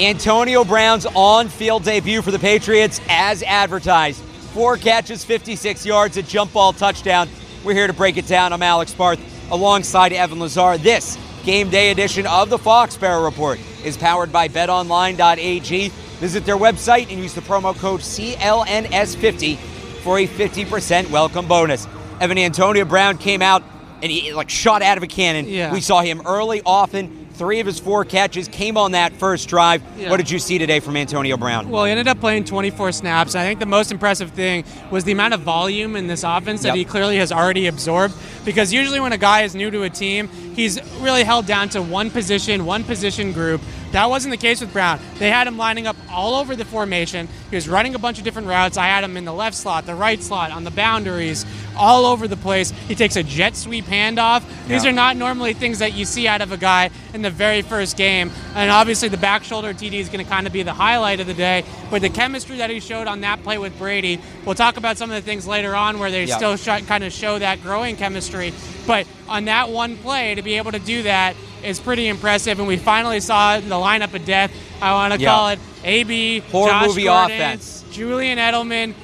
Antonio Brown's on field debut for the Patriots as advertised. Four catches, 56 yards, a jump ball touchdown. We're here to break it down. I'm Alex Barth alongside Evan Lazar. This game day edition of the Foxborough Report is powered by betonline.ag. Visit their website and use the promo code CLNS50 for a 50% welcome bonus. Evan Antonio Brown came out and he like shot out of a cannon. Yeah. We saw him early, often. Three of his four catches came on that first drive. Yeah. What did you see today from Antonio Brown? Well, he ended up playing 24 snaps. I think the most impressive thing was the amount of volume in this offense that Yep. he clearly has already absorbed. Because usually when a guy is new to a team, he's really held down to one position, one position group. That wasn't the case with Brown. They had him lining up all over the formation. He was running a bunch of different routes. I had him in the left slot, the right slot, on the boundaries, all over the place. He takes a jet sweep handoff. These Yeah. are not normally things that you see out of a guy in the very first game. And obviously, the back shoulder TD is going to kind of be the highlight of the day. But the chemistry that he showed on that play with Brady, we'll talk about some of the things later on where they Yeah. still sh- kind of show that growing chemistry. But on that one play, to be able to do that is pretty impressive. And we finally saw the lineup of death. I want to Yeah. call it AB, Horror Josh movie Gordon, offense. Julian Edelman,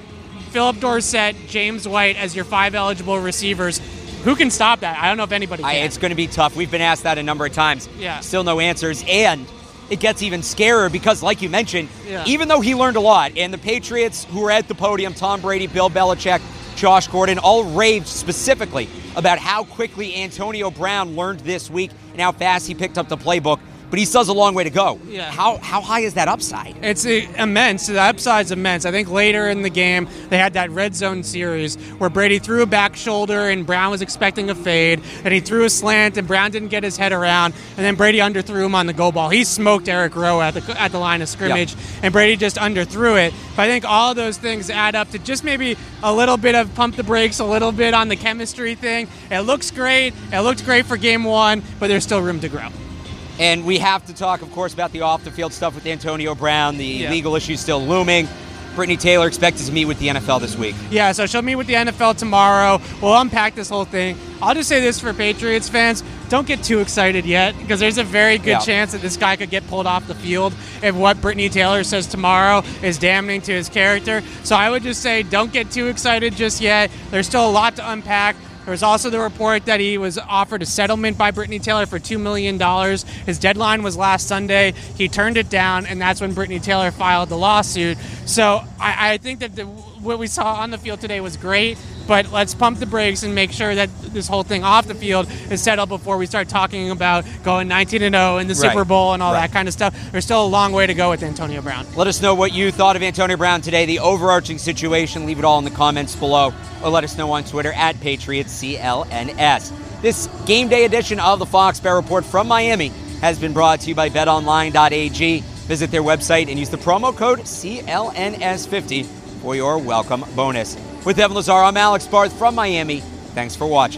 Phillip Dorsett, James White as your five eligible receivers. Who can stop that? I don't know if anybody can. I, it's going to be tough. We've been asked that a number of times. Yeah. Still no answers. And it gets even scarier because, like you mentioned, Yeah. even though he learned a lot, and the Patriots who were at the podium, Tom Brady, Bill Belichick, Josh Gordon, all raved specifically about how quickly Antonio Brown learned this week and how fast he picked up the playbook. But he still has a long way to go. Yeah. How, how high is that upside? It's uh, immense. The upside's immense. I think later in the game, they had that red zone series where Brady threw a back shoulder and Brown was expecting a fade, and he threw a slant and Brown didn't get his head around, and then Brady underthrew him on the go ball. He smoked Eric Rowe at the at the line of scrimmage, and Brady just underthrew it. But I think all of those things add up to just maybe a little bit of pump the brakes, a little bit on the chemistry thing. It looks great. It looked great for game one, but there's still room to grow. And we have to talk, of course, about the off the field stuff with Antonio Brown, the Yeah. legal issues still looming. Britney Taylor expected to meet with the NFL this week. Yeah, so she'll meet with the NFL tomorrow. We'll unpack this whole thing. I'll just say this for Patriots fans don't get too excited yet because there's a very good Yeah. chance that this guy could get pulled off the field if what Britney Taylor says tomorrow is damning to his character. So I would just say don't get too excited just yet. There's still a lot to unpack. There was also the report that he was offered a settlement by Britney Taylor for $2 million. His deadline was last Sunday. He turned it down, and that's when Britney Taylor filed the lawsuit. So I, I think that the, what we saw on the field today was great, but let's pump the brakes and make sure that this whole thing off the field is settled before we start talking about going 19 and 0 in the Right. Super Bowl and all Right. that kind of stuff. There's still a long way to go with Antonio Brown. Let us know what you thought of Antonio Brown today, the overarching situation. Leave it all in the comments below, or let us know on Twitter at PatriotsCLNS. This game day edition of the Foxborough Report from Miami has been brought to you by BetOnline.ag. Visit their website and use the promo code CLNS50 for your welcome bonus. With Evan Lazar, I'm Alex Barth from Miami. Thanks for watching.